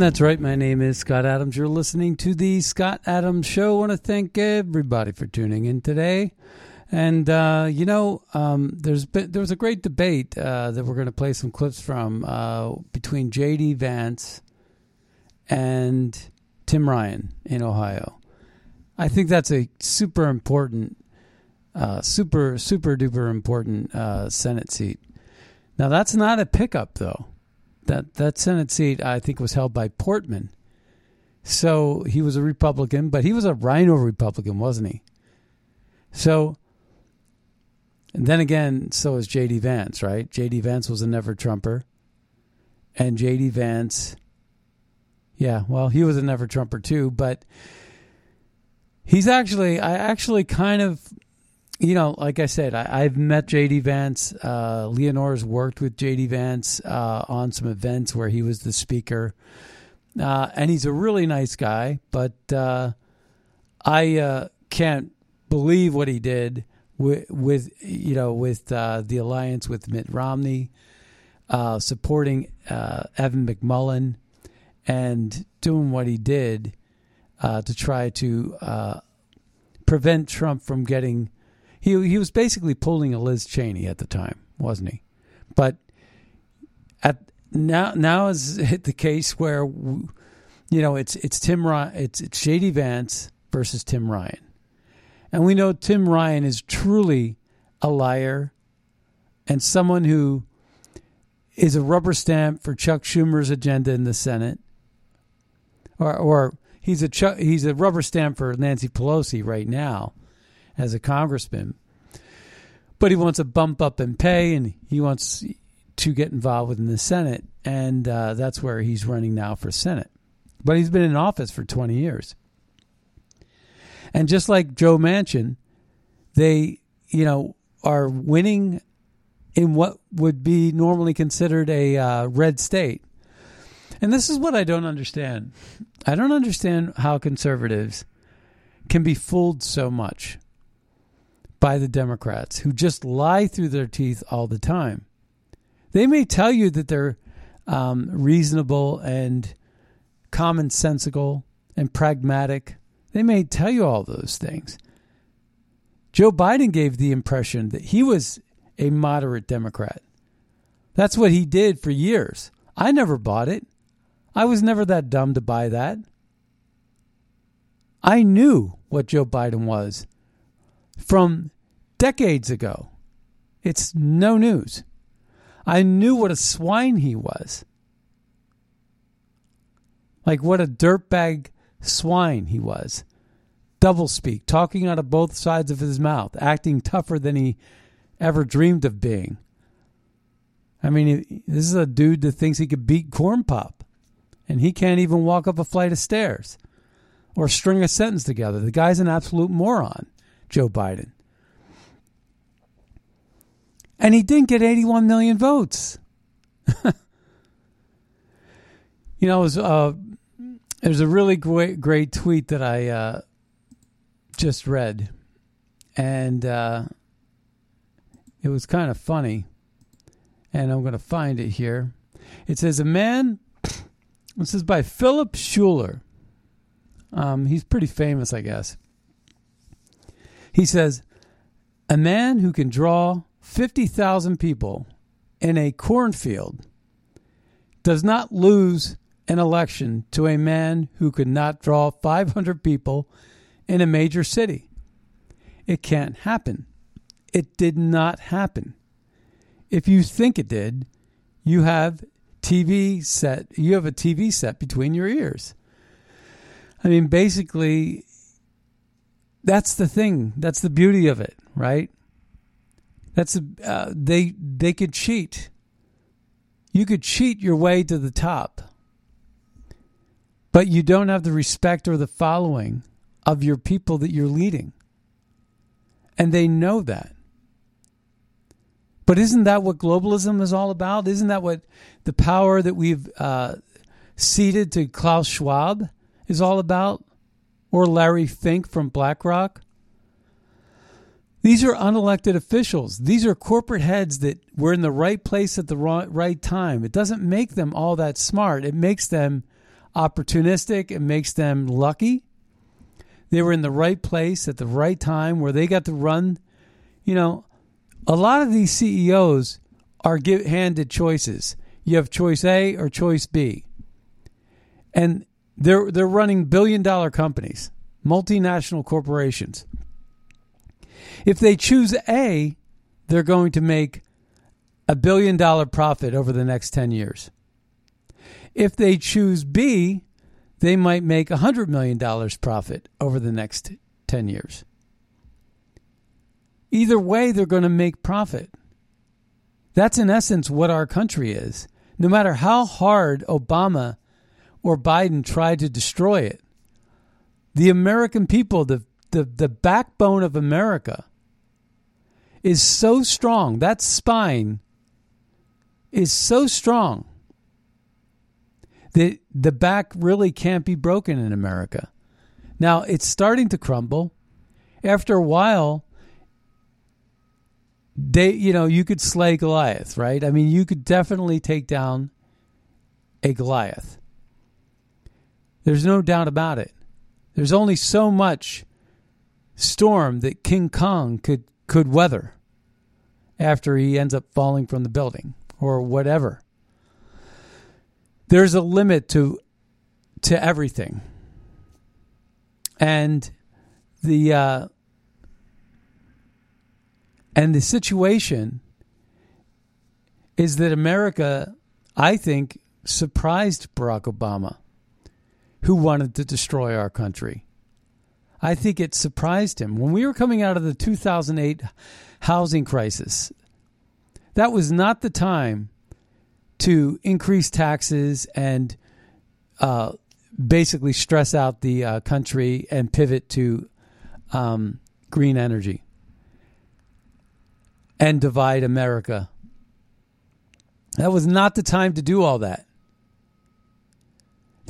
That's right. My name is Scott Adams. You're listening to the Scott Adams Show. I want to thank everybody for tuning in today. And uh, you know, um, there's been, there was a great debate uh, that we're going to play some clips from uh, between J.D. Vance and Tim Ryan in Ohio. I think that's a super important, uh, super super duper important uh, Senate seat. Now that's not a pickup though. That that Senate seat I think was held by Portman. So he was a Republican, but he was a RINO Republican, wasn't he? So and then again, so is J.D. Vance, right? J.D. Vance was a never Trumper. And J.D. Vance, yeah, well, he was a never Trumper too, but he's actually, I actually kind of, you know, like I said, I, I've met J.D. Vance. Uh, Leonore's worked with J.D. Vance uh, on some events where he was the speaker. Uh, and he's a really nice guy, but uh, I uh, can't believe what he did with, with you know with uh, the alliance with Mitt Romney, uh, supporting Evan McMullin, and doing what he did to try to prevent Trump from getting. He he was basically pulling a Liz Cheney at the time, wasn't he? But at now now is the case where you know it's it's Tim Ryan, it's it's JD Vance versus Tim Ryan. And we know Tim Ryan is truly a liar and someone who is a rubber stamp for Chuck Schumer's agenda in the Senate. Or, or he's a he's a rubber stamp for Nancy Pelosi right now as a congressman. But he wants a bump up in pay and he wants to get involved in the Senate. And uh, that's where he's running now for Senate. But he's been in office for 20 years. And just like Joe Manchin, they, you know, are winning in what would be normally considered a uh, red state. And this is what I don't understand. I don't understand how conservatives can be fooled so much by the Democrats who just lie through their teeth all the time. They may tell you that they're um, reasonable and commonsensical and pragmatic. They may tell you all those things. Joe Biden gave the impression that he was a moderate Democrat. That's what he did for years. I never bought it. I was never that dumb to buy that. I knew what Joe Biden was from decades ago. It's no news. I knew what a swine he was. Like what a dirtbag swine he was. Doublespeak, talking out of both sides of his mouth, acting tougher than he ever dreamed of being. I mean, this is a dude that thinks he could beat Corn Pop, and he can't even walk up a flight of stairs or string a sentence together. The guy's an absolute moron, Joe Biden. And he didn't get 81 million votes. you know, was, uh, there's a really great, great tweet that I uh, just read, and uh, it was kind of funny. And I'm going to find it here. It says, A man, this is by Philip Schuler. Um, he's pretty famous, I guess. He says, A man who can draw 50,000 people in a cornfield does not lose an election to a man who could not draw 500 people in a major city. It can't happen. It did not happen. If you think it did, you have TV set you have a TV set between your ears. I mean basically that's the thing. That's the beauty of it, right? That's uh, they they could cheat. You could cheat your way to the top. But you don't have the respect or the following of your people that you're leading. And they know that. But isn't that what globalism is all about? Isn't that what the power that we've uh, ceded to Klaus Schwab is all about? Or Larry Fink from BlackRock? These are unelected officials. These are corporate heads that were in the right place at the right time. It doesn't make them all that smart. It makes them opportunistic. It makes them lucky. They were in the right place at the right time where they got to run. You know, a lot of these CEOs are handed choices. You have choice A or choice B. And they're they're running billion dollar companies, multinational corporations. If they choose A, they're going to make a billion dollar profit over the next 10 years. If they choose B, they might make $100 million profit over the next 10 years. Either way, they're going to make profit. That's in essence what our country is. No matter how hard Obama or Biden tried to destroy it, the American people, the, the, the backbone of America, is so strong. That spine is so strong that the back really can't be broken in America. Now, it's starting to crumble. After a while, they you know, you could slay Goliath, right? I mean, you could definitely take down a Goliath. There's no doubt about it. There's only so much storm that King Kong could could weather after he ends up falling from the building or whatever. There's a limit to to everything. And the uh, and the situation is that America, I think, surprised Barack Obama, who wanted to destroy our country. I think it surprised him. When we were coming out of the 2008 housing crisis, that was not the time to increase taxes and uh, basically stress out the uh, country and pivot to um, green energy and divide America. That was not the time to do all that.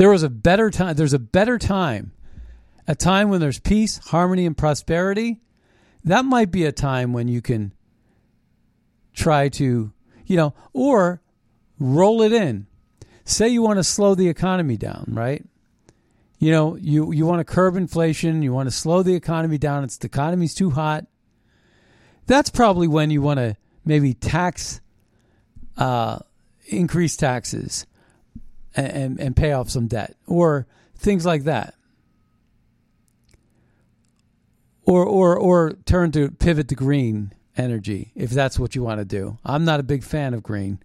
There was a better time. There's a better time a time when there's peace, harmony, and prosperity, that might be a time when you can try to, you know, or roll it in. Say you want to slow the economy down, right? You know, you, you want to curb inflation, you want to slow the economy down, it's the economy's too hot. That's probably when you want to maybe tax uh, increase taxes and, and, pay off some debt or things like that or or or turn to pivot to green energy if that's what you want to do. I'm not a big fan of green.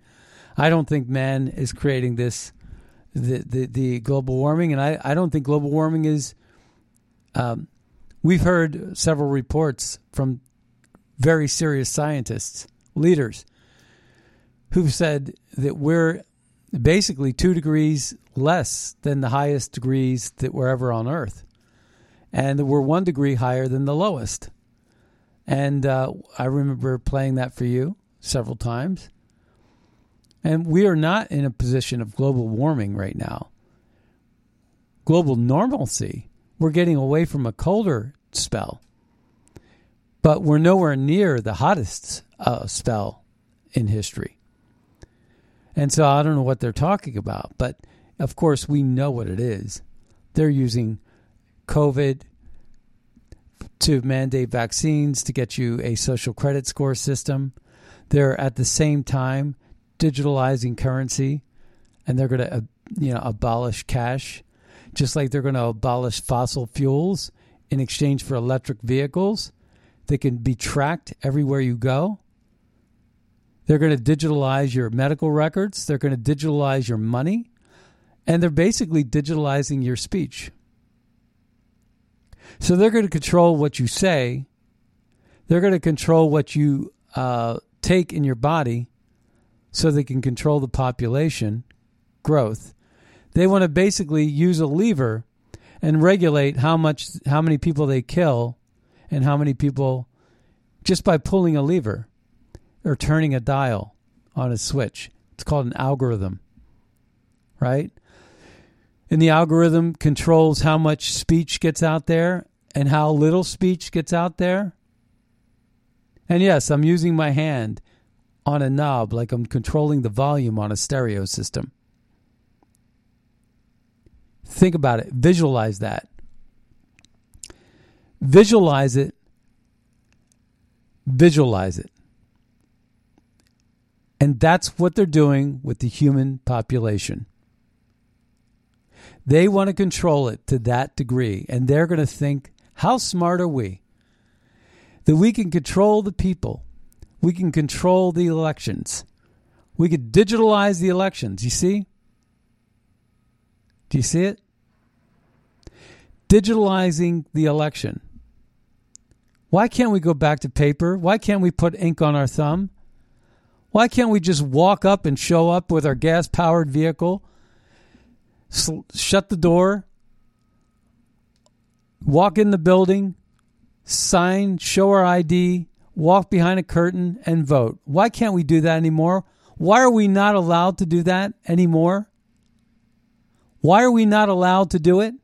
I don't think man is creating this the the, the global warming, and I, I don't think global warming is. Um, we've heard several reports from very serious scientists, leaders, who've said that we're basically two degrees less than the highest degrees that were ever on Earth and we're one degree higher than the lowest. And uh, I remember playing that for you several times. And we are not in a position of global warming right now. Global normalcy. We're getting away from a colder spell. But we're nowhere near the hottest uh, spell in history. And so I don't know what they're talking about. But of course, we know what it is. They're using COVID to mandate vaccines to get you a social credit score system. They're at the same time digitalizing currency and they're going to uh, you know abolish cash just like they're going to abolish fossil fuels in exchange for electric vehicles that can be tracked everywhere you go. They're going to digitalize your medical records, they're going to digitalize your money, and they're basically digitalizing your speech. So they're going to control what you say. They're going to control what you uh, take in your body so they can control the population growth. They want to basically use a lever and regulate how much how many people they kill and how many people just by pulling a lever or turning a dial on a switch. It's called an algorithm. Right? And the algorithm controls how much speech gets out there and how little speech gets out there. And yes, I'm using my hand on a knob like I'm controlling the volume on a stereo system. Think about it. Visualize that. Visualize it. Visualize it. And that's what they're doing with the human population. They want to control it to that degree, and they're going to think, how smart are we? That we can control the people, we can control the elections, we could digitalize the elections. You see? Do you see it? Digitalizing the election. Why can't we go back to paper? Why can't we put ink on our thumb? Why can't we just walk up and show up with our gas powered vehicle, sl- shut the door, walk in the building, sign, show our ID, walk behind a curtain, and vote? Why can't we do that anymore? Why are we not allowed to do that anymore? Why are we not allowed to do it?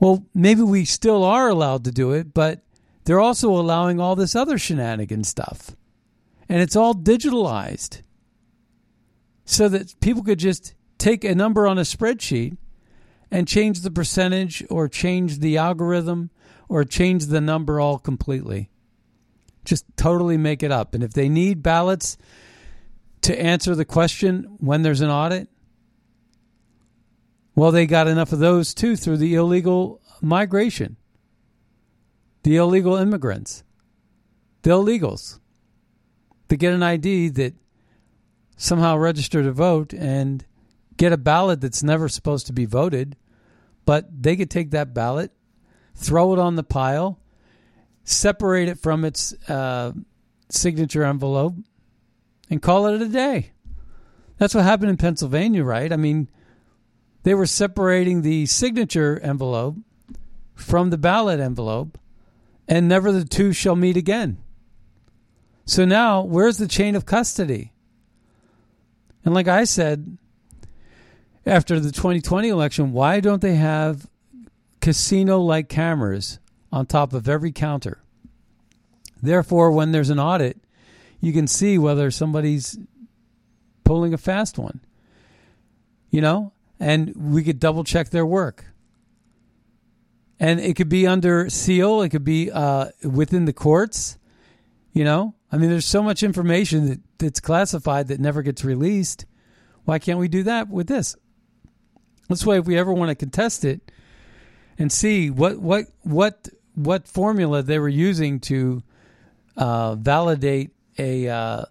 Well, maybe we still are allowed to do it, but they're also allowing all this other shenanigan stuff. And it's all digitalized so that people could just take a number on a spreadsheet and change the percentage or change the algorithm or change the number all completely. Just totally make it up. And if they need ballots to answer the question when there's an audit, well, they got enough of those too through the illegal migration, the illegal immigrants, the illegals. To get an ID that somehow register to vote and get a ballot that's never supposed to be voted, but they could take that ballot, throw it on the pile, separate it from its uh, signature envelope, and call it a day. That's what happened in Pennsylvania, right? I mean, they were separating the signature envelope from the ballot envelope, and never the two shall meet again. So now, where's the chain of custody? And like I said, after the 2020 election, why don't they have casino like cameras on top of every counter? Therefore, when there's an audit, you can see whether somebody's pulling a fast one. You know, and we could double check their work. And it could be under seal, it could be uh, within the courts. You know, I mean, there's so much information that, that's classified that never gets released. Why can't we do that with this? That's why if we ever want to contest it and see what what what what formula they were using to uh, validate a, uh,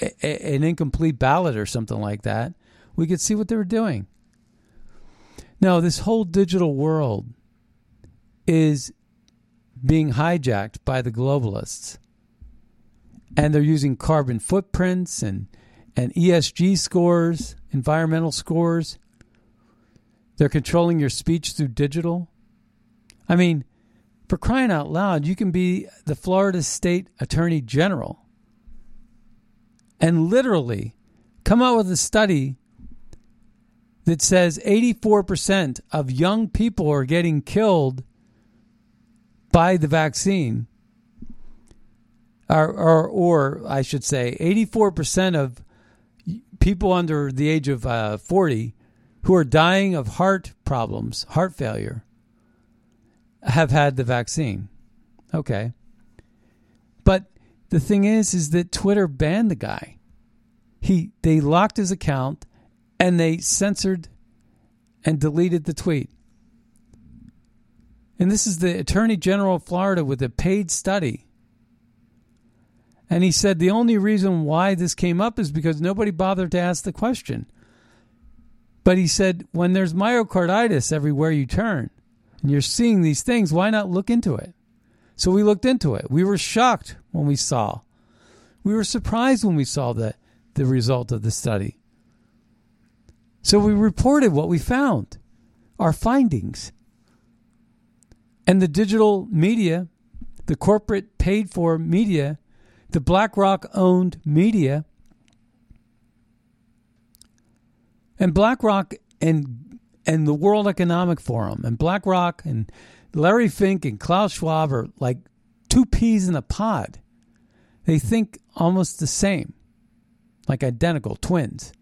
a, an incomplete ballot or something like that, we could see what they were doing. Now, this whole digital world is being hijacked by the globalists. And they're using carbon footprints and, and ESG scores, environmental scores. They're controlling your speech through digital. I mean, for crying out loud, you can be the Florida State Attorney General and literally come out with a study that says 84% of young people are getting killed by the vaccine. Or, or, or I should say, 84% of people under the age of uh, 40 who are dying of heart problems, heart failure, have had the vaccine. Okay. But the thing is is that Twitter banned the guy. He they locked his account and they censored and deleted the tweet. And this is the Attorney General of Florida with a paid study. And he said the only reason why this came up is because nobody bothered to ask the question. But he said when there's myocarditis everywhere you turn and you're seeing these things, why not look into it? So we looked into it. We were shocked when we saw. We were surprised when we saw the, the result of the study. So we reported what we found, our findings. And the digital media, the corporate paid for media, the BlackRock owned media, and BlackRock and and the World Economic Forum and BlackRock and Larry Fink and Klaus Schwab are like two peas in a pod. They think almost the same, like identical twins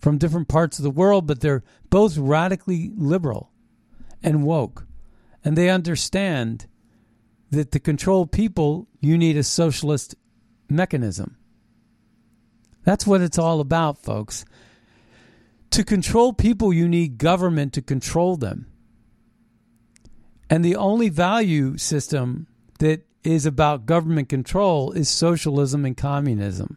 from different parts of the world, but they're both radically liberal and woke. And they understand that to control people, you need a socialist mechanism. That's what it's all about, folks. To control people, you need government to control them. And the only value system that is about government control is socialism and communism.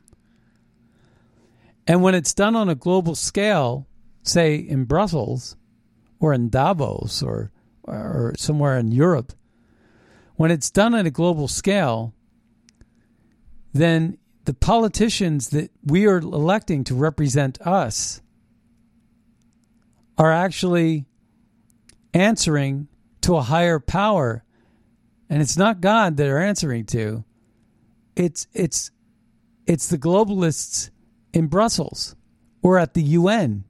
And when it's done on a global scale, say in Brussels or in Davos or, or somewhere in Europe, when it's done on a global scale, then the politicians that we are electing to represent us are actually answering to a higher power and it's not God that are answering to it's it's it's the globalists in Brussels or at the UN.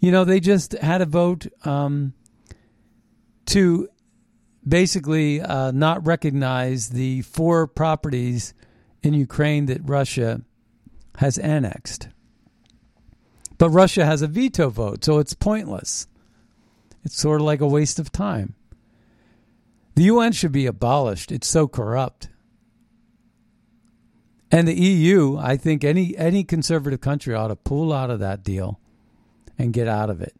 You know, they just had a vote um, to basically uh, not recognize the four properties in Ukraine that Russia has annexed. But Russia has a veto vote, so it's pointless. It's sort of like a waste of time. The UN should be abolished. It's so corrupt. And the EU, I think any any conservative country ought to pull out of that deal and get out of it.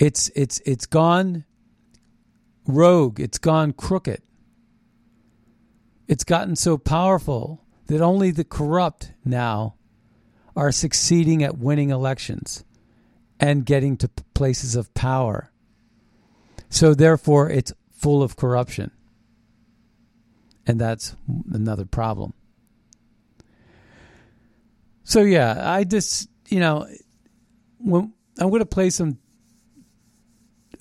It's it's it's gone rogue, it's gone crooked. It's gotten so powerful that only the corrupt now are succeeding at winning elections and getting to places of power. So therefore it's full of corruption. And that's another problem. So yeah, I just you know, when I'm going to play some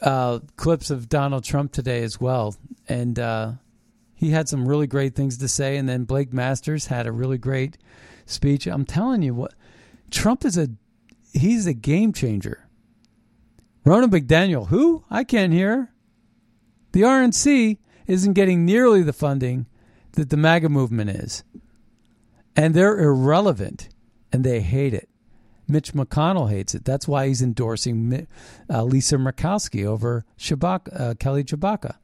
uh, clips of Donald Trump today as well, and uh, he had some really great things to say. And then Blake Masters had a really great speech. I'm telling you what, Trump is a he's a game changer. Ronna McDaniel, who I can't hear. The RNC isn't getting nearly the funding that the MAGA movement is. And they're irrelevant and they hate it. Mitch McConnell hates it. That's why he's endorsing uh, Lisa Murkowski over Shabaka, uh, Kelly Tshibaka,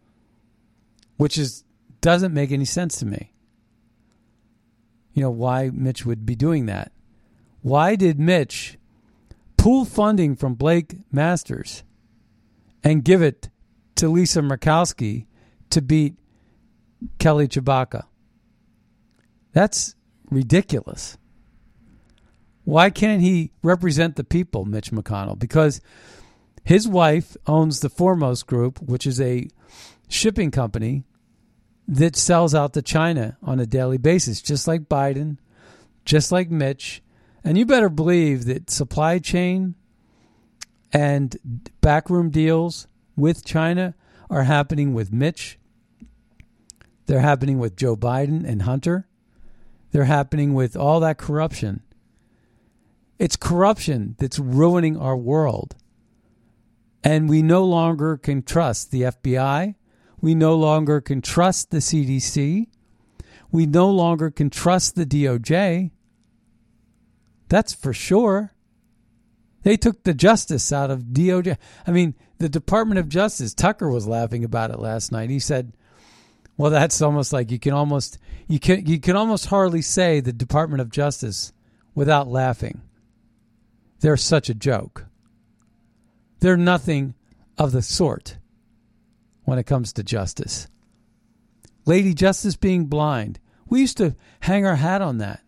which is doesn't make any sense to me. You know why Mitch would be doing that? Why did Mitch pull funding from Blake Masters and give it to Lisa Murkowski to beat Kelly Tshibaka. That's ridiculous. Why can't he represent the people, Mitch McConnell? Because his wife owns the Foremost Group, which is a shipping company that sells out to China on a daily basis, just like Biden, just like Mitch. And you better believe that supply chain and backroom deals with China are happening with Mitch they're happening with Joe Biden and Hunter. They're happening with all that corruption. It's corruption that's ruining our world. And we no longer can trust the FBI. We no longer can trust the CDC. We no longer can trust the DOJ. That's for sure. They took the justice out of DOJ. I mean, the Department of Justice, Tucker was laughing about it last night. He said, well, that's almost like you can almost you can you can almost hardly say the Department of Justice without laughing. They're such a joke. They're nothing of the sort when it comes to justice. Lady Justice being blind. We used to hang our hat on that.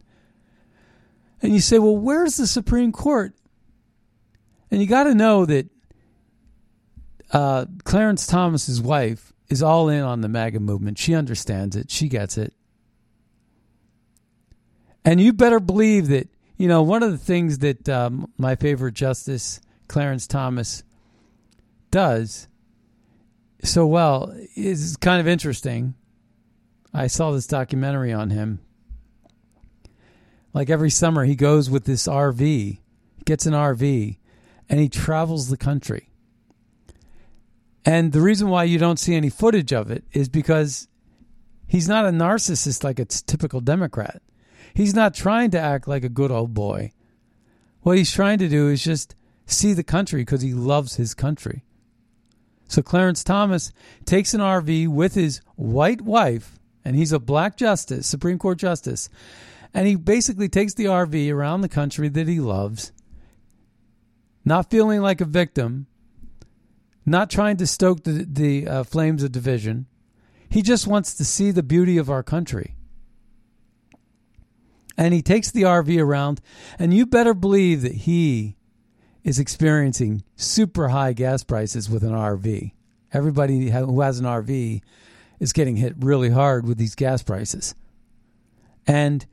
And you say, well, where's the Supreme Court? And you got to know that uh, Clarence Thomas's wife is all in on the MAGA movement. She understands it. She gets it. And you better believe that, you know, one of the things that um, my favorite justice, Clarence Thomas, does so well is kind of interesting. I saw this documentary on him. Like every summer, he goes with this RV, gets an RV, and he travels the country. And the reason why you don't see any footage of it is because he's not a narcissist like a typical Democrat. He's not trying to act like a good old boy. What he's trying to do is just see the country because he loves his country. So Clarence Thomas takes an RV with his white wife, and he's a black justice, Supreme Court justice, and he basically takes the RV around the country that he loves, not feeling like a victim, not trying to stoke the, the uh, flames of division. He just wants to see the beauty of our country. And he takes the RV around, and you better believe that he is experiencing super high gas prices with an RV. Everybody who has an RV is getting hit really hard with these gas prices. And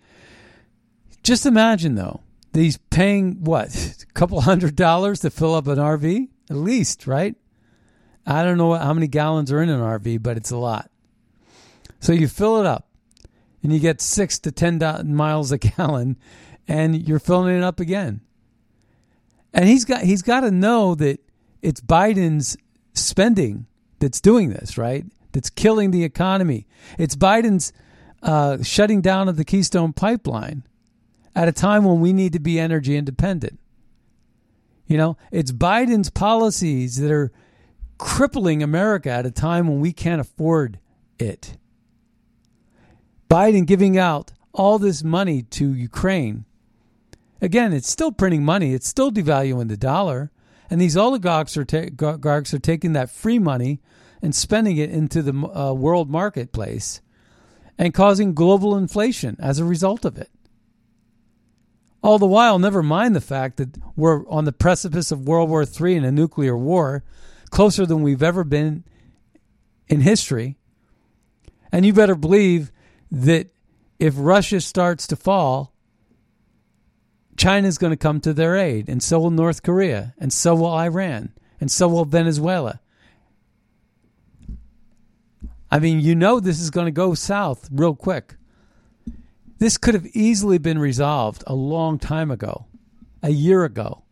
just imagine, though, he's paying what, a couple hundred dollars to fill up an RV? At least, right? I don't know how many gallons are in an RV, but it's a lot. So you fill it up and you get six to 10 miles a gallon and you're filling it up again. And he's got he's got to know that it's Biden's spending that's doing this, right? That's killing the economy. It's Biden's uh, shutting down of the Keystone Pipeline at a time when we need to be energy independent. You know, it's Biden's policies that are crippling America at a time when we can't afford it. Biden giving out all this money to Ukraine Again, it's still printing money. It's still devaluing the dollar. And these oligarchs are, ta- are taking that free money and spending it into the uh, world marketplace and causing global inflation as a result of it. All the while, never mind the fact that we're on the precipice of World War III and a nuclear war, closer than we've ever been in history. And you better believe that if Russia starts to fall, China's going to come to their aid, and so will North Korea, and so will Iran, and so will Venezuela. I mean, you know this is going to go south real quick. This could have easily been resolved a long time ago, a year ago.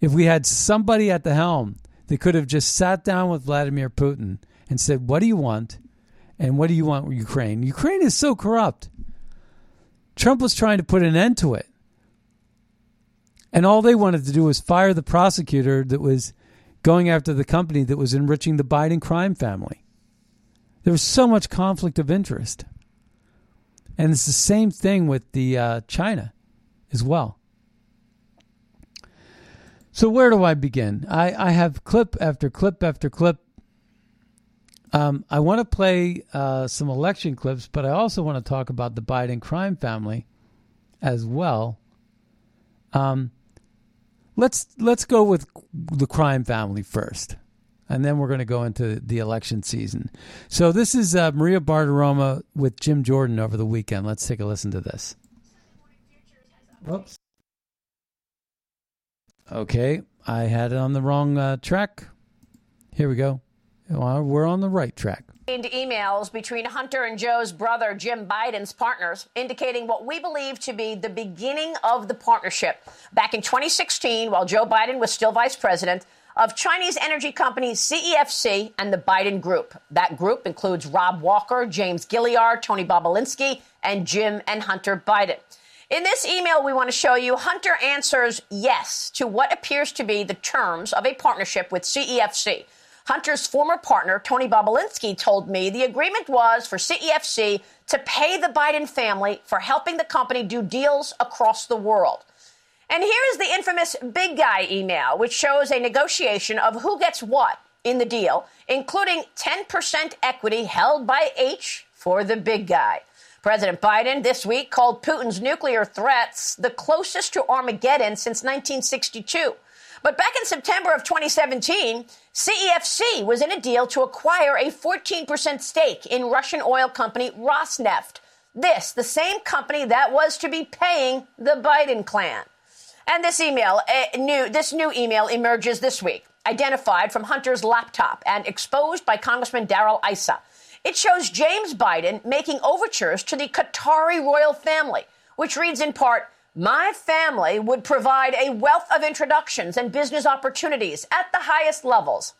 If we had somebody at the helm that could have just sat down with Vladimir Putin and said, What do you want? And what do you want with Ukraine? Ukraine is so corrupt. Trump was trying to put an end to it. And all they wanted to do was fire the prosecutor that was going after the company that was enriching the Biden crime family. There was so much conflict of interest. And it's the same thing with the uh, China as well. So where do I begin? I, I have clip after clip after clip um, I want to play uh, some election clips, but I also want to talk about the Biden crime family as well. Um, let's let's go with the crime family first, and then we're going to go into the election season. So this is uh, Maria Bartiromo with Jim Jordan over the weekend. Let's take a listen to this. Whoops. Okay, I had it on the wrong uh, track. Here we go. Well, we're on the right track. into emails between Hunter and Joe's brother, Jim Biden's partners, indicating what we believe to be the beginning of the partnership. Back in 2016, while Joe Biden was still vice president, of Chinese energy company CEFC and the Biden Group. That group includes Rob Walker, James Gilliar, Tony Bobulinski, and Jim and Hunter Biden. In this email, we want to show you Hunter answers yes to what appears to be the terms of a partnership with CEFC. Hunter's former partner, Tony Bobulinski, told me the agreement was for CEFC to pay the Biden family for helping the company do deals across the world. And here is the infamous big guy email, which shows a negotiation of who gets what in the deal, including 10% equity held by H for the big guy. President Biden this week called Putin's nuclear threats the closest to Armageddon since 1962. But back in September of 2017, CEFC was in a deal to acquire a 14% stake in Russian oil company Rosneft. This, the same company that was to be paying the Biden clan. And this email, uh, new, this new email emerges this week, identified from Hunter's laptop and exposed by Congressman Darrell Issa. It shows James Biden making overtures to the Qatari royal family, which reads in part, my family would provide a wealth of introductions and business opportunities at the highest levels.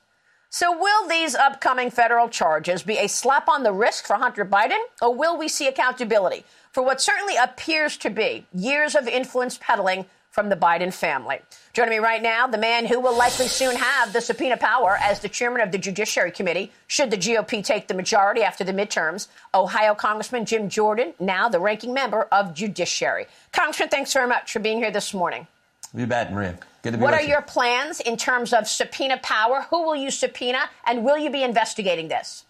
So, will these upcoming federal charges be a slap on the wrist for Hunter Biden, or will we see accountability for what certainly appears to be years of influence peddling from the Biden family? Joining me right now, the man who will likely soon have the subpoena power as the chairman of the Judiciary Committee, should the GOP take the majority after the midterms, Ohio Congressman Jim Jordan, now the ranking member of Judiciary. Congressman, thanks very much for being here this morning. You bet, Maria. Good to be What are you. your plans in terms of subpoena power? Who will you subpoena, and will you be investigating this?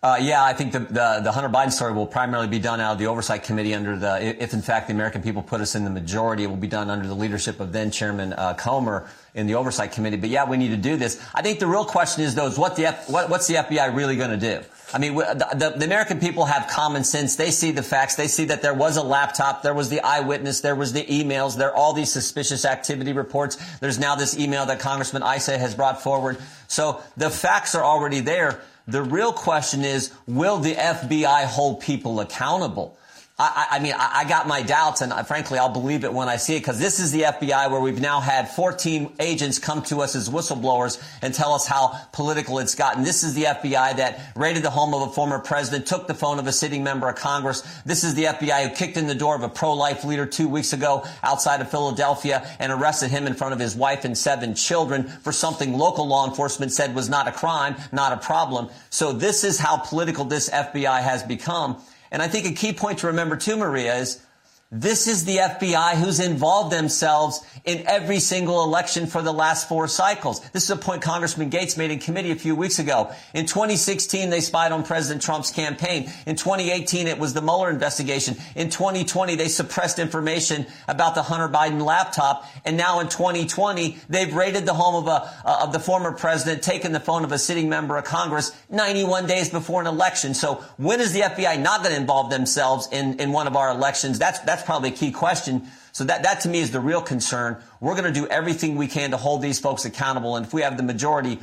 Uh, yeah, I think the, the, the Hunter Biden story will primarily be done out of the oversight committee under the, if in fact the American people put us in the majority, it will be done under the leadership of then Chairman uh, Comer in the oversight committee. But yeah, we need to do this. I think the real question is though, is what the F, what, what's the FBI really going to do? I mean, the, the, American people have common sense. They see the facts. They see that there was a laptop, there was the eyewitness, there was the emails, there are all these suspicious activity reports. There's now this email that Congressman Issa has brought forward. So the facts are already there. The real question is, will the FBI hold people accountable? I, I mean, I, I, got my doubts, and I, frankly, I'll believe it when I see it, because this is the FBI where we've now had 14 agents come to us as whistleblowers and tell us how political it's gotten. This is the FBI that raided the home of a former president, took the phone of a sitting member of Congress. This is the FBI who kicked in the door of a pro-life leader two weeks ago outside of Philadelphia and arrested him in front of his wife and seven children for something local law enforcement said was not a crime, not a problem. So this is how political this FBI has become. And I think a key point to remember too, Maria, is this is the FBI who's involved themselves in every single election for the last four cycles. This is a point Congressman Gaetz made in committee a few weeks ago. In 2016, they spied on President Trump's campaign. In 2018, it was the Mueller investigation. In 2020, they suppressed information about the Hunter Biden laptop. And now in 2020, they've raided the home of a, uh, of the former president, taken the phone of a sitting member of Congress 91 days before an election. So when is the FBI not going to involve themselves in, in one of our elections? That's, that's that's probably a key question. So that, that to me is the real concern. We're going to do everything we can to hold these folks accountable. And if we have the majority,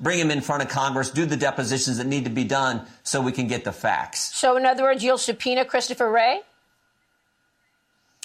bring them in front of Congress, do the depositions that need to be done so we can get the facts. So in other words, you'll subpoena Christopher Wray?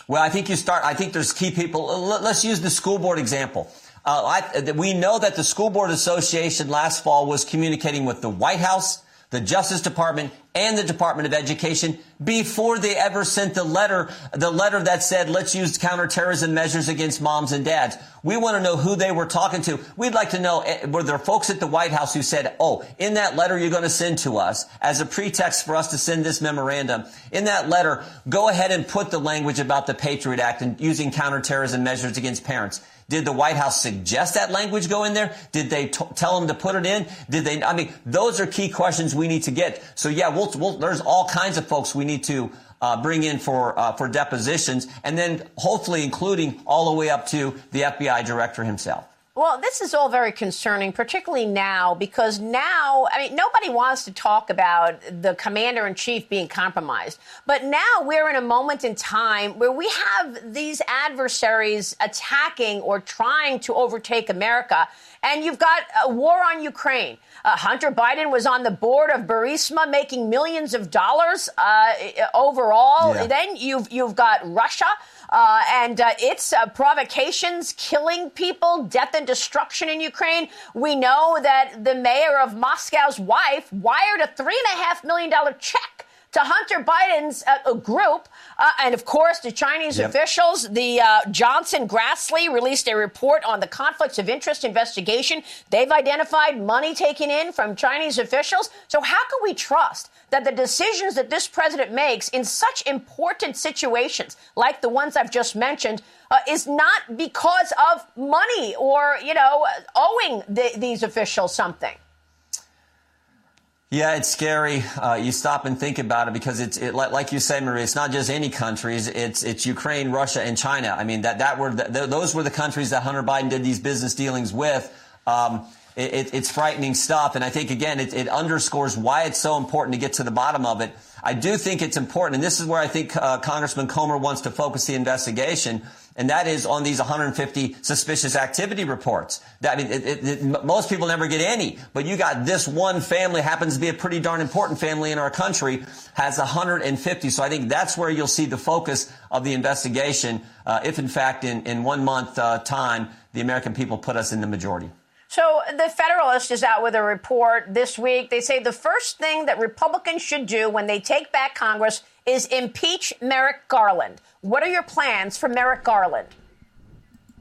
Well, I think you start, I think there's key people. Let's use the school board example. Uh, I, we know that the School Board Association last fall was communicating with the White House, the Justice Department, and the Department of Education before they ever sent the letter, the letter that said, let's use counterterrorism measures against moms and dads. We want to know who they were talking to. We'd like to know, eh, were there folks at the White House who said, oh, in that letter you're going to send to us as a pretext for us to send this memorandum, in that letter, go ahead and put the language about the Patriot Act and using counterterrorism measures against parents. Did the White House suggest that language go in there? Did they t- tell them to put it in? Did they? I mean, those are key questions we need to get. So yeah, we'll, we'll, there's all kinds of folks we need to uh, bring in for uh, for depositions, and then hopefully including all the way up to the FBI director himself. Well, this is all very concerning, particularly now, because now, I mean, nobody wants to talk about the commander in chief being compromised. But now we're in a moment in time where we have these adversaries attacking or trying to overtake America. And you've got a war on Ukraine. Uh, Hunter Biden was on the board of Burisma, making millions of dollars uh, overall. Yeah. Then you've you've got Russia uh, and uh, its uh, provocations, killing people, death and destruction in Ukraine. We know that the mayor of Moscow's wife wired a three and a half million dollar check to Hunter Biden's uh, group. Uh, and of course, the Chinese Yep. officials, the uh, Johnson Grassley released a report on the conflicts of interest investigation. They've identified money taken in from Chinese officials. So, how can we trust that the decisions that this president makes in such important situations, like the ones I've just mentioned, uh, is not because of money or, you know, owing the, these officials something? Yeah, it's scary. Uh, you stop and think about it because it's it, like, like you say, Marie. It's not just any countries. It's it's Ukraine, Russia, and China. I mean that that were the, those were the countries that Hunter Biden did these business dealings with. Um, it, it, it's frightening stuff, and I think again it, it underscores why it's so important to get to the bottom of it. I do think it's important, and this is where I think uh, Congressman Comer wants to focus the investigation and that is on these 150 suspicious activity reports. That, I mean, it, it, it, most people never get any, but you got this one family happens to be a pretty darn important family in our country has 150. So I think that's where you'll see the focus of the investigation, uh, if in fact in, in one month uh, time the American people put us in the majority. So the Federalist is out with a report this week. They say the first thing that Republicans should do when they take back Congress is impeach Merrick Garland. What are your plans for Merrick Garland?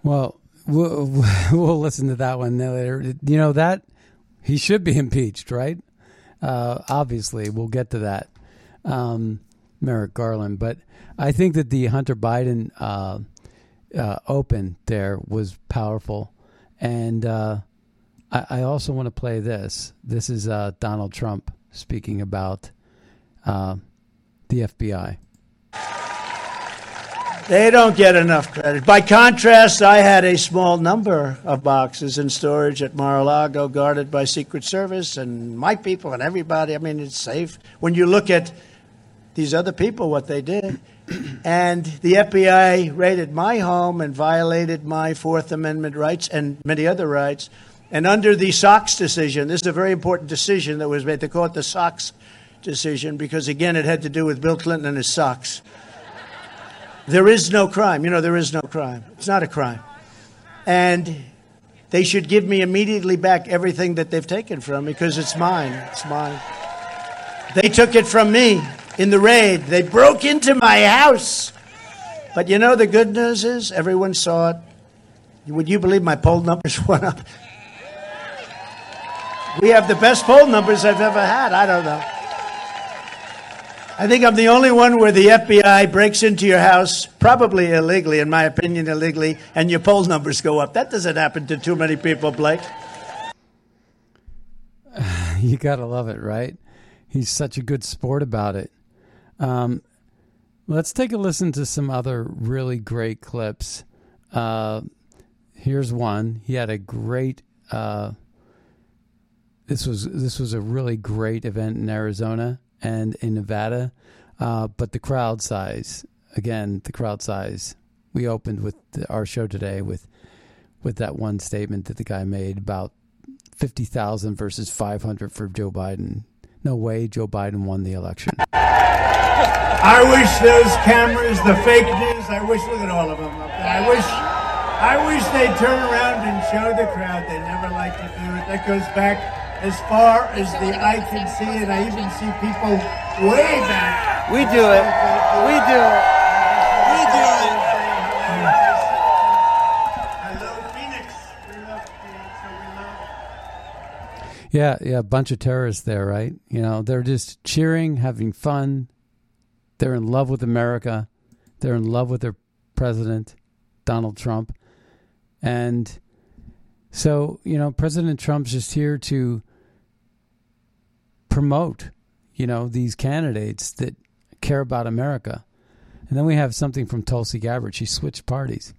Well, we'll, we'll listen to that one later. You know that he should be impeached, right? Uh, obviously, we'll get to that, um, Merrick Garland. But I think that the Hunter Biden uh, uh, open there was powerful, and uh, I, I also want to play this. This is uh, Donald Trump speaking about uh, the FBI. They don't get enough credit. By contrast, I had a small number of boxes in storage at Mar-a-Lago guarded by Secret Service and my people and everybody. I mean, it's safe. When you look at these other people, what they did, and the FBI raided my home and violated my Fourth Amendment rights and many other rights. And under the Sox decision, this is a very important decision that was made. They call it the Sox decision because, again, it had to do with Bill Clinton and his socks. There is no crime. You know, there is no crime. It's not a crime. And they should give me immediately back everything that they've taken from me because it's mine. It's mine. They took it from me in the raid. They broke into my house. But you know, the good news is everyone saw it. Would you believe my poll numbers went up? We have the best poll numbers I've ever had. I don't know. I think I'm the only one where the FBI breaks into your house, probably illegally, in my opinion, illegally, and your poll numbers go up. That doesn't happen to too many people, Blake. you gotta love it, right? He's such a good sport about it. Um, let's take a listen to some other really great clips. Uh, here's one. He had a great. Uh, this was this was a really great event in Arizona and in Nevada, uh, but the crowd size again, the crowd size. We opened with the, our show today with with that one statement that the guy made about fifty thousand versus five hundred for Joe Biden. No way, Joe Biden won the election. I wish those cameras, the fake news, I wish, look at all of them. I wish, I wish they'd turn around and show the crowd. They never like to do it. That goes back as far as the eye can see, and I even see people way back. We do it. We do it. We do it. Hello, Phoenix. We love Phoenix, so we love Yeah, yeah, a bunch of terrorists there, right? You know, they're just cheering, having fun. They're in love with America. They're in love with their president, Donald Trump. And so, you know, President Trump's just here to promote, you know, these candidates that care about America. And then we have something from Tulsi Gabbard. She switched parties.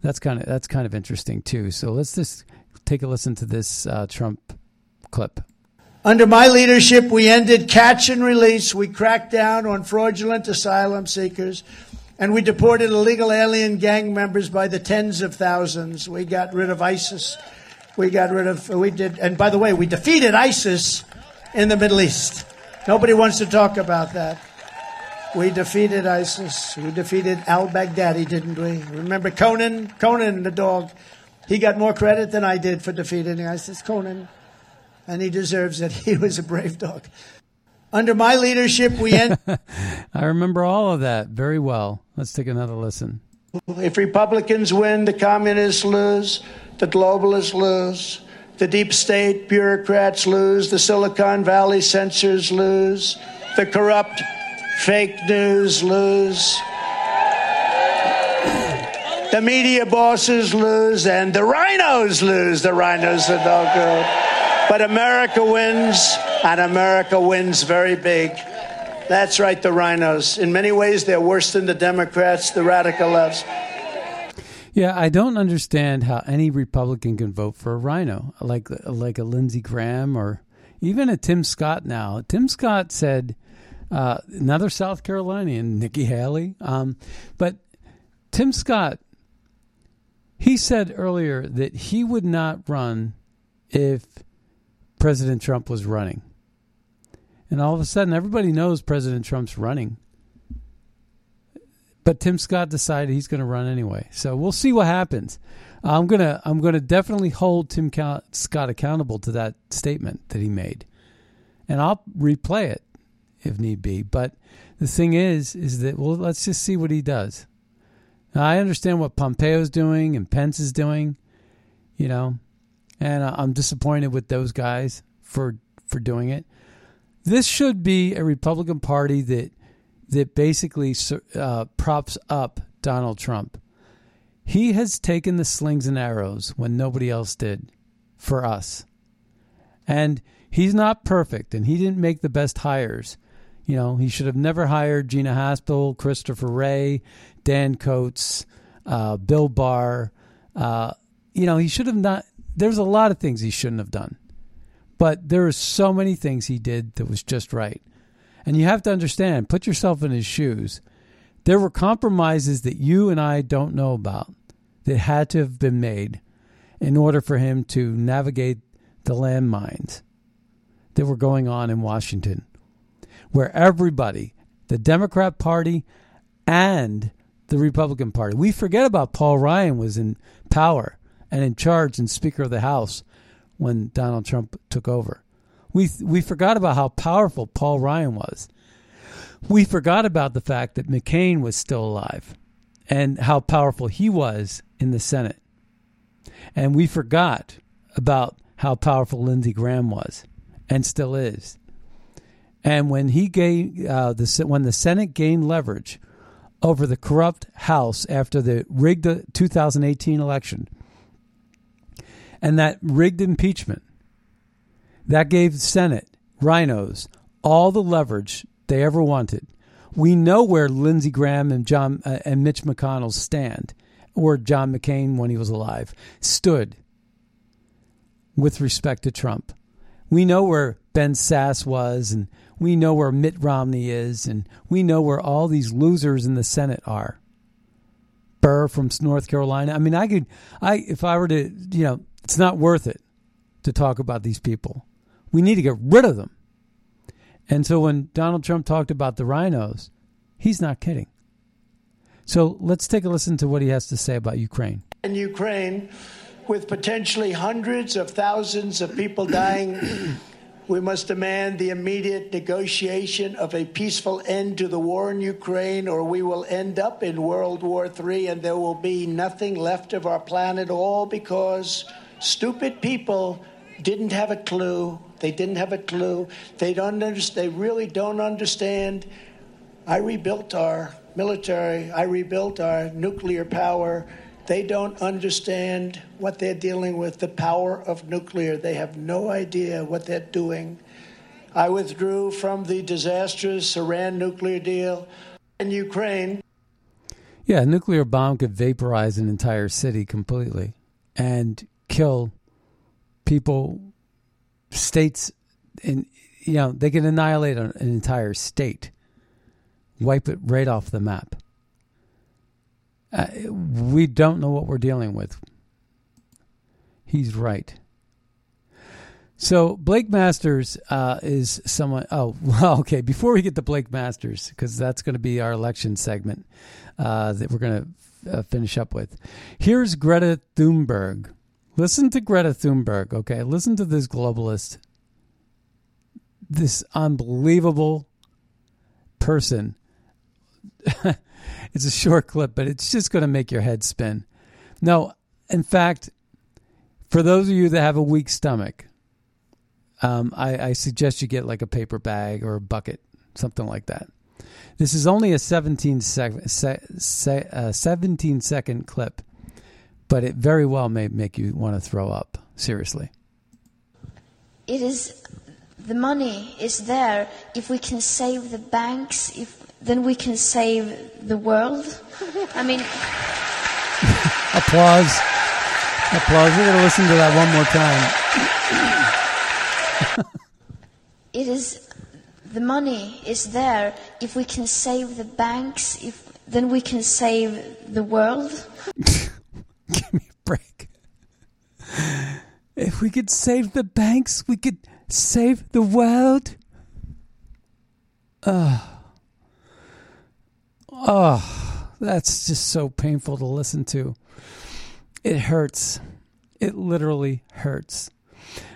that's kind of that's kind of interesting too. So let's just take a listen to this uh, Trump clip. Under my leadership, we ended catch and release. We cracked down on fraudulent asylum seekers, and we deported illegal alien gang members by the tens of thousands. We got rid of ISIS. We got rid of, we did, and by the way, we defeated ISIS in the Middle East. Nobody wants to talk about that. We defeated ISIS. We defeated al Baghdadi, didn't we? Remember Conan? Conan, the dog. He got more credit than I did for defeating ISIS. Conan. And he deserves it. He was a brave dog. Under my leadership, we end. I remember all of that very well. Let's take another listen. If Republicans win, the communists lose, the globalists lose, the deep state bureaucrats lose, the Silicon Valley censors lose, the corrupt fake news lose, the media bosses lose, and the RINOs lose. The RINOs are no good. But America wins, and America wins very big. That's right, the RINOs. In many ways, they're worse than the Democrats, the radical lefts. Yeah, I don't understand how any Republican can vote for a RINO like like a Lindsey Graham or even a Tim Scott. Now, Tim Scott said uh, another South Carolinian, Nikki Haley, um, but Tim Scott. He said earlier that he would not run if President Trump was running. And all of a sudden, everybody knows President Trump's running. But Tim Scott decided he's going to run anyway. So we'll see what happens. I'm gonna I'm gonna definitely hold Tim Scott accountable to that statement that he made, and I'll replay it if need be. But the thing is, is that well, let's just see what he does. Now, I understand what Pompeo's doing and Pence is doing, you know, and I'm disappointed with those guys for for doing it. This should be a Republican Party that that basically uh, props up Donald Trump. He has taken the slings and arrows when nobody else did for us, and he's not perfect, and he didn't make the best hires. You know, he should have never hired Gina Haspel, Christopher Wray, Dan Coats, uh, Bill Barr. Uh, you know, he should have not there's a lot of things he shouldn't have done. But there are so many things he did that was just right. And you have to understand, put yourself in his shoes. There were compromises that you and I don't know about that had to have been made in order for him to navigate the landmines that were going on in Washington, where everybody, the Democrat Party and the Republican Party, we forget about Paul Ryan was in power and in charge and Speaker of the House when Donald Trump took over. We we forgot about how powerful Paul Ryan was. We forgot about the fact that McCain was still alive and how powerful he was in the Senate. And we forgot about how powerful Lindsey Graham was and still is. And when he gave uh, the when the Senate gained leverage over the corrupt House after the rigged 2018 election, and that rigged impeachment that gave the Senate RINOs all the leverage they ever wanted. We know where Lindsey Graham and John uh, and Mitch McConnell stand, or John McCain when he was alive stood with respect to Trump. We know where Ben Sasse was, and we know where Mitt Romney is, and we know where all these losers in the Senate are. Burr from North Carolina. I mean, I could, I if I were to, you know, it's not worth it to talk about these people. We need to get rid of them. And so when Donald Trump talked about the RINOs, he's not kidding. So let's take a listen to what he has to say about Ukraine. In Ukraine, with potentially hundreds of thousands of people dying, we must demand the immediate negotiation of a peaceful end to the war in Ukraine, or we will end up in World War III and there will be nothing left of our planet, all because Stupid people didn't have a clue. They didn't have a clue. They don't understand. They really don't understand. I rebuilt our military. I rebuilt our nuclear power. They don't understand what they're dealing with, the power of nuclear. They have no idea what they're doing. I withdrew from the disastrous Iran nuclear deal in Ukraine. Yeah, a nuclear bomb could vaporize an entire city completely and kill people, states, and you know they can annihilate an, entire state, wipe it right off the map. Uh, we don't know what we're dealing with. He's right. So Blake Masters uh, is someone. Oh, well, okay. Before we get to Blake Masters, because that's going to be our election segment uh, that we're going to uh, finish up with. Here's Greta Thunberg. Listen to Greta Thunberg. Okay, listen to this globalist, this unbelievable person. it's a short clip, but it's just going to make your head spin. No, in fact, for those of you that have a weak stomach, um, I, I, suggest you get like a paper bag or a bucket, something like that. This is only a 17, sec, se, se, uh, 17 second clip, but it very well may make you want to throw up. Seriously. It is the money is there. If we can save the banks, if then we can save the world. I mean, applause, applause. We're going to listen to that one more time. it is the money is there. If we can save the banks, if then we can save the world. Give me a break. If we could save the banks, we could save the world. Oh. Oh, that's just so painful to listen to. It hurts. It literally hurts.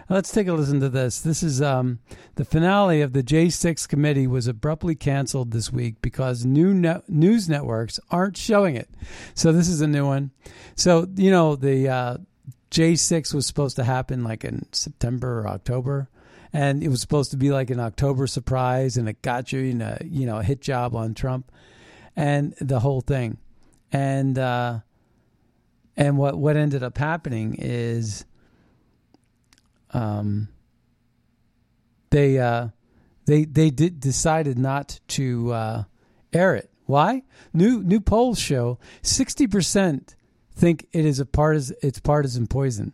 Let's take a listen to this. This is um, the finale of the J6 committee was abruptly canceled this week because new ne- news networks aren't showing it. So this is a new one. So you know the uh, J6 was supposed to happen like in September or October, and it was supposed to be like an October surprise, and it got you in a you know a hit job on Trump, and the whole thing, and uh, and what what ended up happening is um, they uh, they they did, decided not to uh, air it. Why? New new polls show sixty percent think it is a partisan it's partisan poison.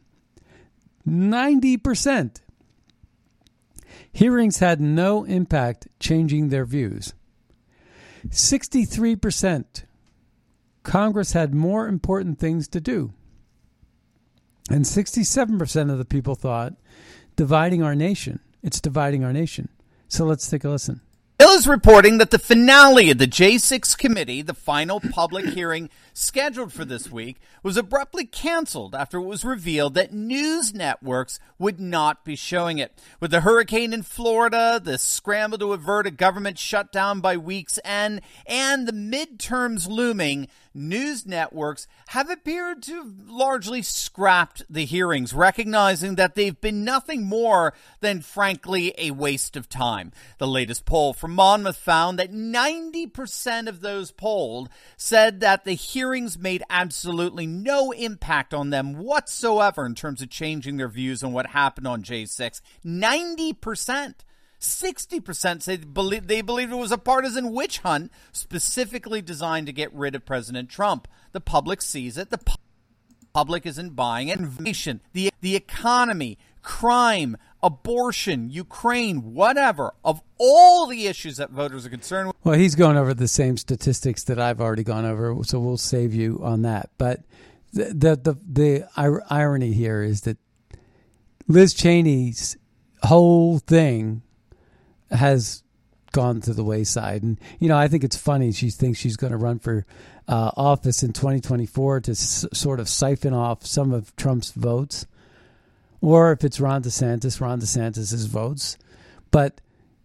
Ninety percent. Hearings had no impact changing their views. Sixty three percent. Congress had more important things to do. And 67% of the people thought dividing our nation. It's dividing our nation. So let's take a listen. Hill is reporting that the finale of the J6 committee, the final public hearing scheduled for this week, was abruptly canceled after it was revealed that news networks would not be showing it. With the hurricane in Florida, the scramble to avert a government shutdown by week's end, and the midterms looming, news networks have appeared to have largely scrapped the hearings, recognizing that they've been nothing more than, frankly, a waste of time. The latest poll from Monmouth found that 90% of those polled said that the hearings made absolutely no impact on them whatsoever in terms of changing their views on what happened on J6. 90%. 60% say they believe, they believed it was a partisan witch hunt specifically designed to get rid of President Trump. The public sees it. The pu- public isn't buying it. Invasion, the, the economy, crime, abortion, Ukraine, whatever, of all the issues that voters are concerned with. Well, he's going over the same statistics that I've already gone over, so we'll save you on that. But the, the, the, the irony here is that Liz Cheney's whole thing has gone to the wayside. And, you know, I think it's funny. She thinks she's going to run for uh, office in 2024 to s- sort of siphon off some of Trump's votes. Or if it's Ron DeSantis, Ron DeSantis' votes. But,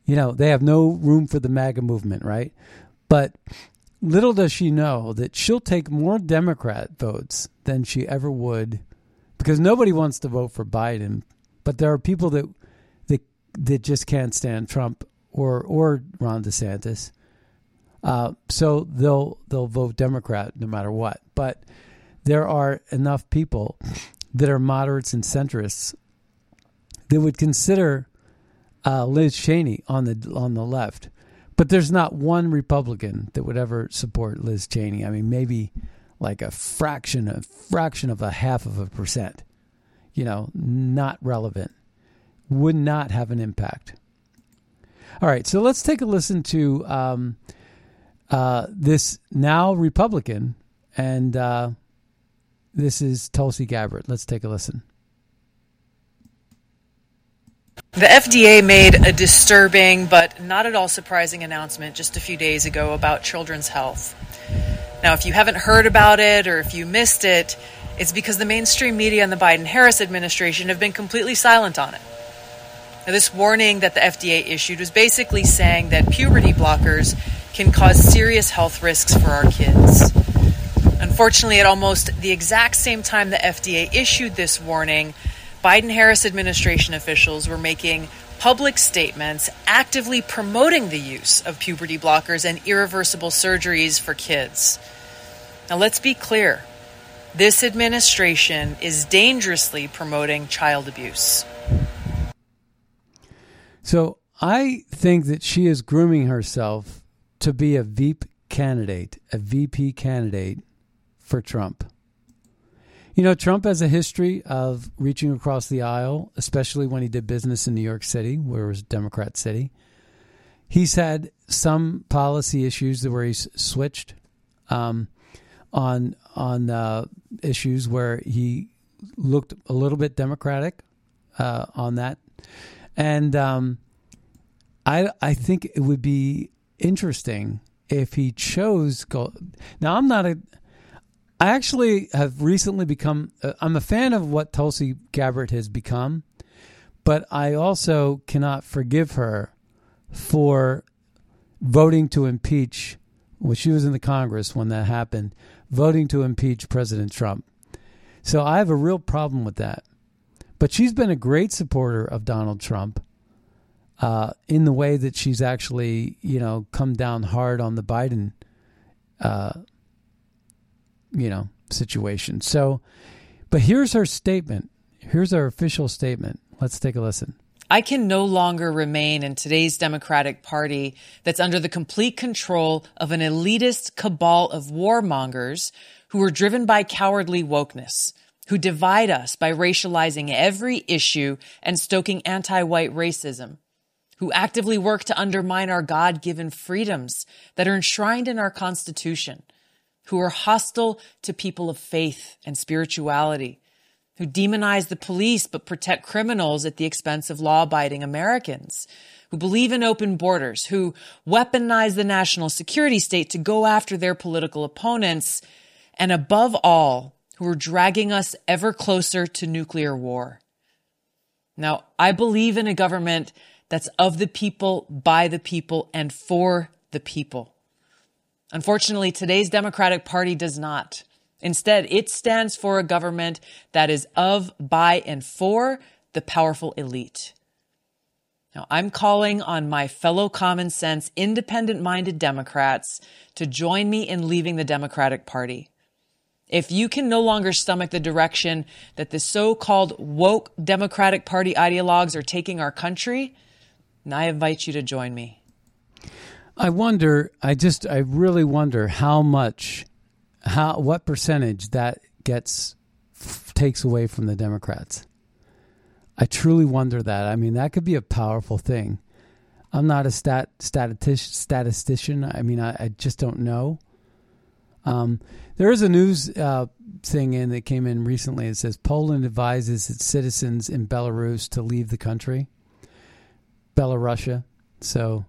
you know, they have no room for the MAGA movement, right? But little does she know that she'll take more Democrat votes than she ever would because nobody wants to vote for Biden. But there are people that that just can't stand Trump or or Ron DeSantis. Uh, so they'll they'll vote Democrat no matter what. But there are enough people that are moderates and centrists that would consider uh, Liz Cheney on the on the left. But there's not one Republican that would ever support Liz Cheney. I mean, maybe like a fraction, a fraction of a half of a percent. You know, not relevant. Would not have an impact. All right, so let's take a listen to um, uh, this now Republican, and uh, this is Tulsi Gabbard. Let's take a listen. The FDA made a disturbing but not at all surprising announcement just a few days ago about children's health. Now, if you haven't heard about it or if you missed it, it's because the mainstream media and the Biden Harris administration have been completely silent on it. Now, this warning that the FDA issued was basically saying that puberty blockers can cause serious health risks for our kids. Unfortunately, at almost the exact same time the FDA issued this warning, Biden Harris administration officials were making public statements actively promoting the use of puberty blockers and irreversible surgeries for kids. Now, let's be clear this administration is dangerously promoting child abuse. So I think that she is grooming herself to be a VP candidate, a VP candidate for Trump. You know, Trump has a history of reaching across the aisle, especially when he did business in New York City, where it was Democrat city. He's had some policy issues where he's switched um, on on uh, issues where he looked a little bit Democratic uh, on that, and um, I I think it would be interesting if he chose go. Now I'm not a I actually have recently become. Uh, I'm a fan of what Tulsi Gabbard has become, but I also cannot forgive her for voting to impeach. Well, she was in the Congress when that happened, voting to impeach President Trump. So I have a real problem with that. But she's been a great supporter of Donald Trump uh, in the way that she's actually, you know, come down hard on the Biden uh, you know, situation. So, but here's her statement. Here's her official statement. Let's take a listen. I can no longer remain in today's Democratic Party that's under the complete control of an elitist cabal of warmongers who are driven by cowardly wokeness, who divide us by racializing every issue and stoking anti-white racism, who actively work to undermine our God-given freedoms that are enshrined in our Constitution, who are hostile to people of faith and spirituality, who demonize the police but protect criminals at the expense of law abiding Americans, who believe in open borders, who weaponize the national security state to go after their political opponents, and above all, who are dragging us ever closer to nuclear war. Now, I believe in a government that's of the people, by the people, and for the people. Unfortunately, today's Democratic Party does not. Instead, it stands for a government that is of, by, and for the powerful elite. Now, I'm calling on my fellow common sense, independent minded Democrats to join me in leaving the Democratic Party. If you can no longer stomach the direction that the so called woke Democratic Party ideologues are taking our country, I invite you to join me. I wonder. I just. I really wonder how much, how what percentage that gets f- takes away from the Democrats. I truly wonder that. I mean, that could be a powerful thing. I'm not a stat statistician. statistician. I mean, I, I just don't know. Um, there is a news uh, thing in that came in recently. It says Poland advises its citizens in Belarus to leave the country. Belarusia. So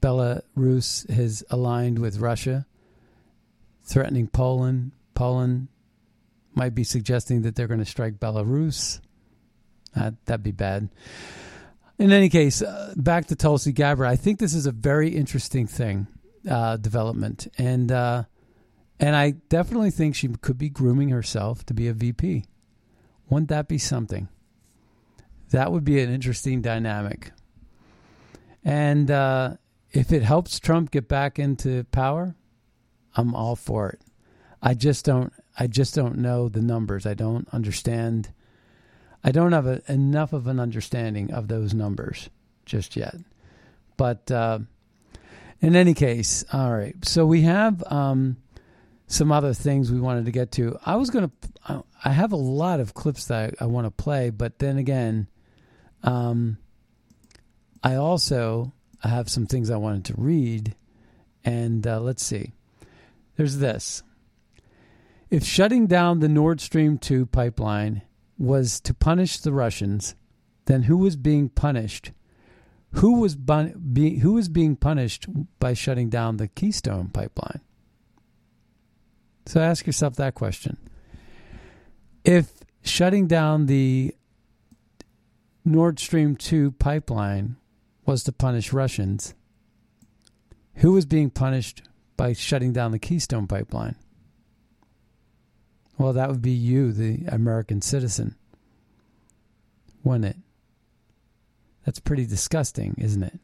Belarus has aligned with Russia, threatening Poland. Poland might be suggesting that they're going to strike Belarus. Uh, that'd be bad. In any case, uh, back to Tulsi Gabbard. I think this is a very interesting thing, uh, development, and uh, and I definitely think she could be grooming herself to be a VP. Wouldn't that be something? That would be an interesting dynamic. And uh, if it helps Trump get back into power, I'm all for it. I just don't I just don't know the numbers. I don't understand I don't have a, enough of an understanding of those numbers just yet. But uh, In any case, all right. So we have um, some other things we wanted to get to. I was going to, I have a lot of clips that I, I want to play, but then again, um, I also have some things I wanted to read. And uh, let's see. There's this. If shutting down the Nord Stream 2 pipeline was to punish the Russians, then who was being punished? Who was, bun- be- who was being punished by shutting down the Keystone pipeline? So ask yourself that question. If shutting down the Nord Stream 2 pipeline was to punish Russians, who was being punished by shutting down the Keystone pipeline? Well, that would be you, the American citizen, wouldn't it? That's pretty disgusting, isn't it?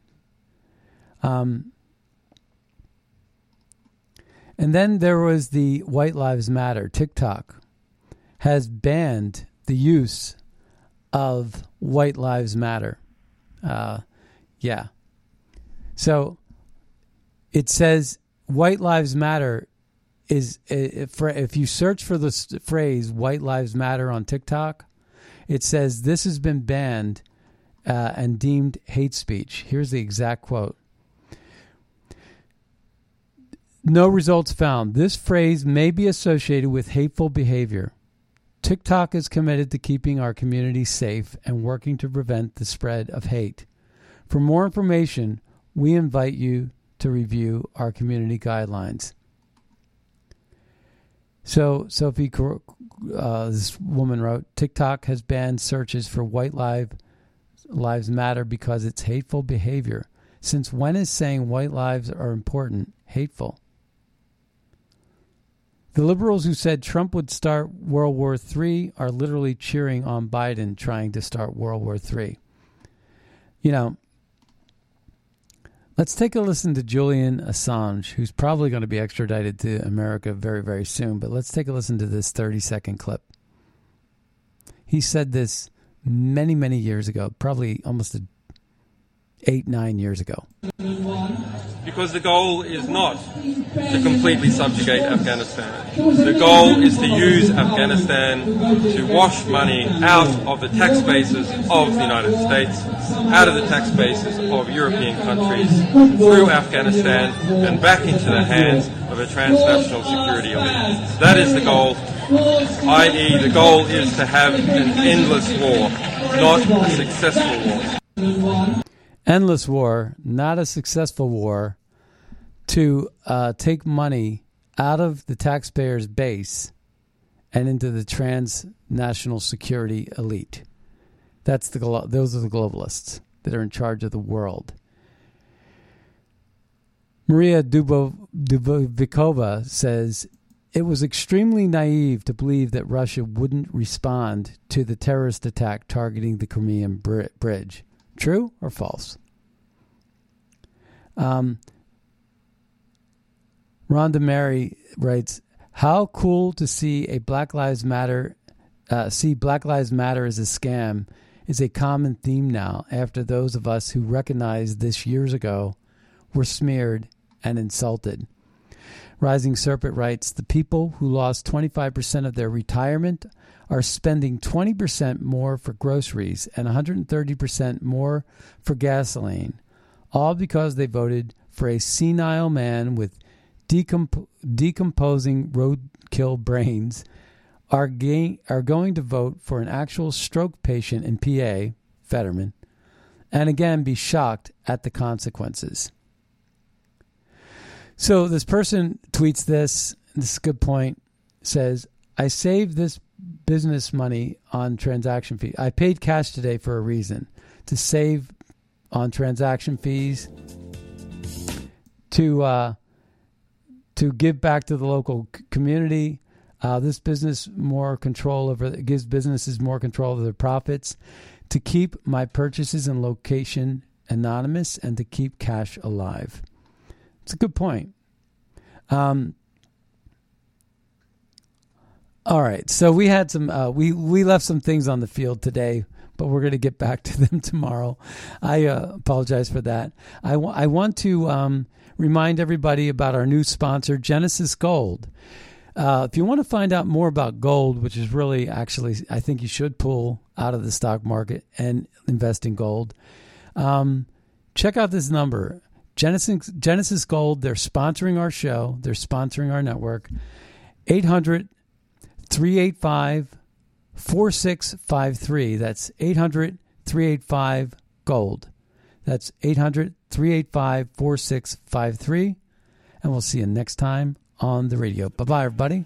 Um, and then there was the White Lives Matter. TikTok has banned the use of White Lives Matter. Uh, yeah. So it says White Lives Matter is if, you search for the phrase White Lives Matter on TikTok, it says this has been banned uh, and deemed hate speech. Here's the exact quote. No results found. This phrase may be associated with hateful behavior. TikTok is committed to keeping our community safe and working to prevent the spread of hate. For more information, we invite you to review our community guidelines. So, Sophie, uh, this woman wrote TikTok has banned searches for white live, lives matter because it's hateful behavior. Since when is saying white lives are important hateful? The liberals who said Trump would start World War III are literally cheering on Biden trying to start World War III. You know, let's take a listen to Julian Assange, who's probably going to be extradited to America very, very soon. But let's take a listen to this 30 second clip. He said this many, many years ago, probably almost a eight, nine years ago. Because the goal is not to completely subjugate Afghanistan. The goal is to use Afghanistan to wash money out of the tax bases of the United States, out of the tax bases of European countries, through Afghanistan and back into the hands of a transnational security elite. That is the goal i.e., the goal is to have an endless war, not a successful war endless war, not a successful war, to uh, take money out of the taxpayer's base and into the transnational security elite. That's the those are the globalists that are in charge of the world. Maria Dubovikova says it was extremely naive to believe that Russia wouldn't respond to the terrorist attack targeting the Crimean Bridge. True or false? Um, Rhonda Mary writes, "How cool to see a Black Lives Matter, uh, see Black Lives Matter as a scam is a common theme now. After those of us who recognized this years ago were smeared and insulted." Rising Serpent writes, "The people who lost 25% of their retirement are spending 20% more for groceries and 130% more for gasoline, all because they voted for a senile man with decomp- decomposing roadkill brains, are, ga- are going to vote for an actual stroke patient in PA, Fetterman, and again be shocked at the consequences. So this person tweets this. This is a good point. Says, I saved this business money on transaction fee. I paid cash today for a reason to save on transaction fees, to uh, to give back to the local community. Uh, this business more control over gives businesses more control over their profits, to keep my purchases and location anonymous, and to keep cash alive. It's a good point. Um, all right, so we had some uh, we we left some things on the field today, but we're going to get back to them tomorrow. I uh, apologize for that. I, w- I want to um, remind everybody about our new sponsor, Genesis Gold. Uh, if you want to find out more about gold, which is really actually, I think you should pull out of the stock market and invest in gold, um, check out this number Genesis, Genesis Gold. They're sponsoring our show, they're sponsoring our network. 800 385 4653. That's 800 385 Gold. That's 800 385 4653. And we'll see you next time on the radio. Bye bye, everybody.